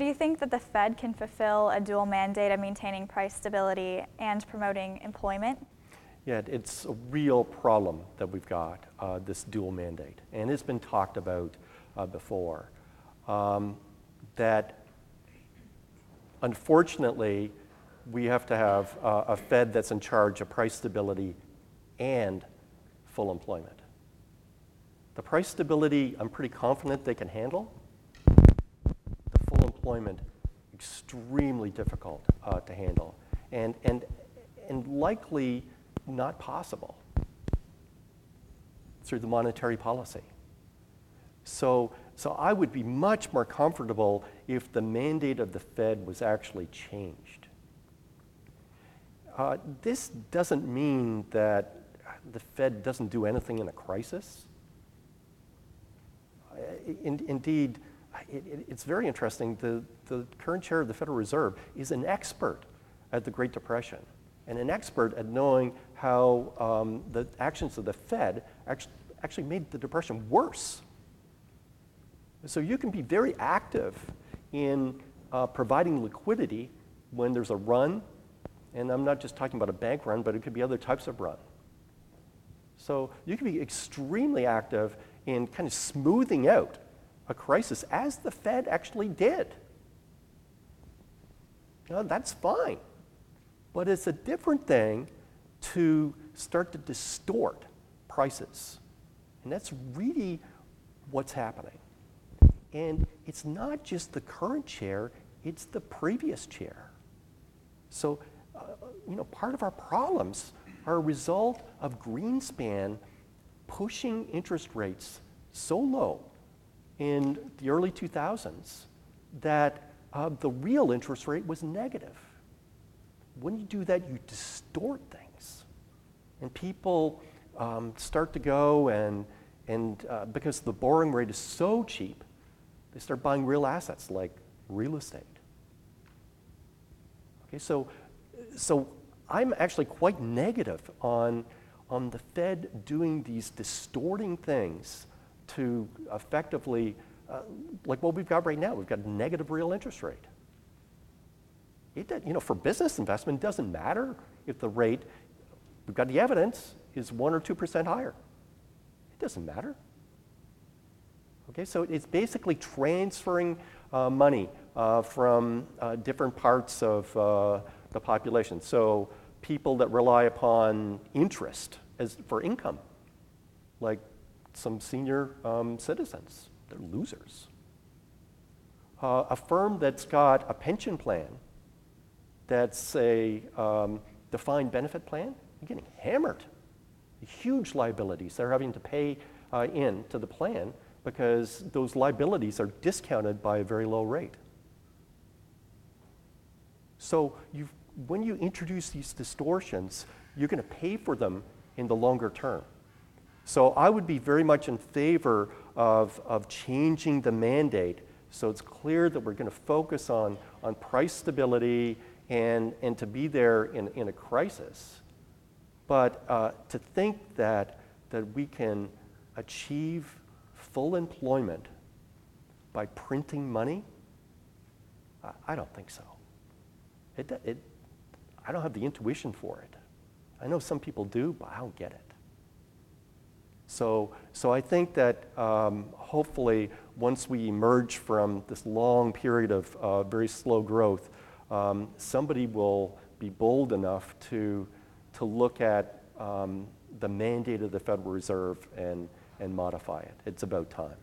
do you think that the Fed can fulfill a dual mandate of maintaining price stability and promoting employment? Yeah, it's a real problem that we've got, uh, this dual mandate. And it's been talked about uh, before. Um, that unfortunately, we have to have uh, a Fed that's in charge of price stability and full employment. The price stability, I'm pretty confident they can handle. The employment, extremely difficult uh, to handle, and, and, and likely not possible through the monetary policy. So, so I would be much more comfortable if the mandate of the Fed was actually changed. Uh, this doesn't mean that the Fed doesn't do anything in a crisis. In, indeed, it, it, it's very interesting. The, the current chair of the Federal Reserve is an expert at the Great Depression and an expert at knowing how um, the actions of the Fed actually, actually made the Depression worse. So you can be very active in uh, providing liquidity when there's a run, and I'm not just talking about a bank run, but it could be other types of run. So you can be extremely active in kind of smoothing out a crisis, as the Fed actually did. Know, that's fine. But it's a different thing to start to distort prices. And that's really what's happening. And it's not just the current chair, it's the previous chair. So, uh, you know, part of our problems are a result of Greenspan pushing interest rates so low in the early 2000s that uh, the real interest rate was negative. When you do that, you distort things. And people um, start to go and, and uh, because the borrowing rate is so cheap, they start buying real assets like real estate. Okay, so, so I'm actually quite negative on, on the Fed doing these distorting things to effectively, uh, like what we've got right now, we've got a negative real interest rate. It, you know, for business investment, it doesn't matter if the rate, we've got the evidence, is 1% or 2% higher. It doesn't matter. Okay, so it's basically transferring uh, money uh, from uh, different parts of uh, the population. So people that rely upon interest as for income, like some senior um, citizens, they're losers. Uh, a firm that's got a pension plan that's a um, defined benefit plan, you're getting hammered. Huge liabilities they're having to pay uh, in to the plan because those liabilities are discounted by a very low rate. So when you introduce these distortions, you're going to pay for them in the longer term. So I would be very much in favor of, of changing the mandate so it's clear that we're going to focus on, on price stability and, and to be there in, in a crisis. But uh, to think that, that we can achieve full employment by printing money, I, I don't think so. It, it, I don't have the intuition for it. I know some people do, but I don't get it. So, so I think that um, hopefully once we emerge from this long period of uh, very slow growth, um, somebody will be bold enough to, to look at um, the mandate of the Federal Reserve and, and modify it. It's about time.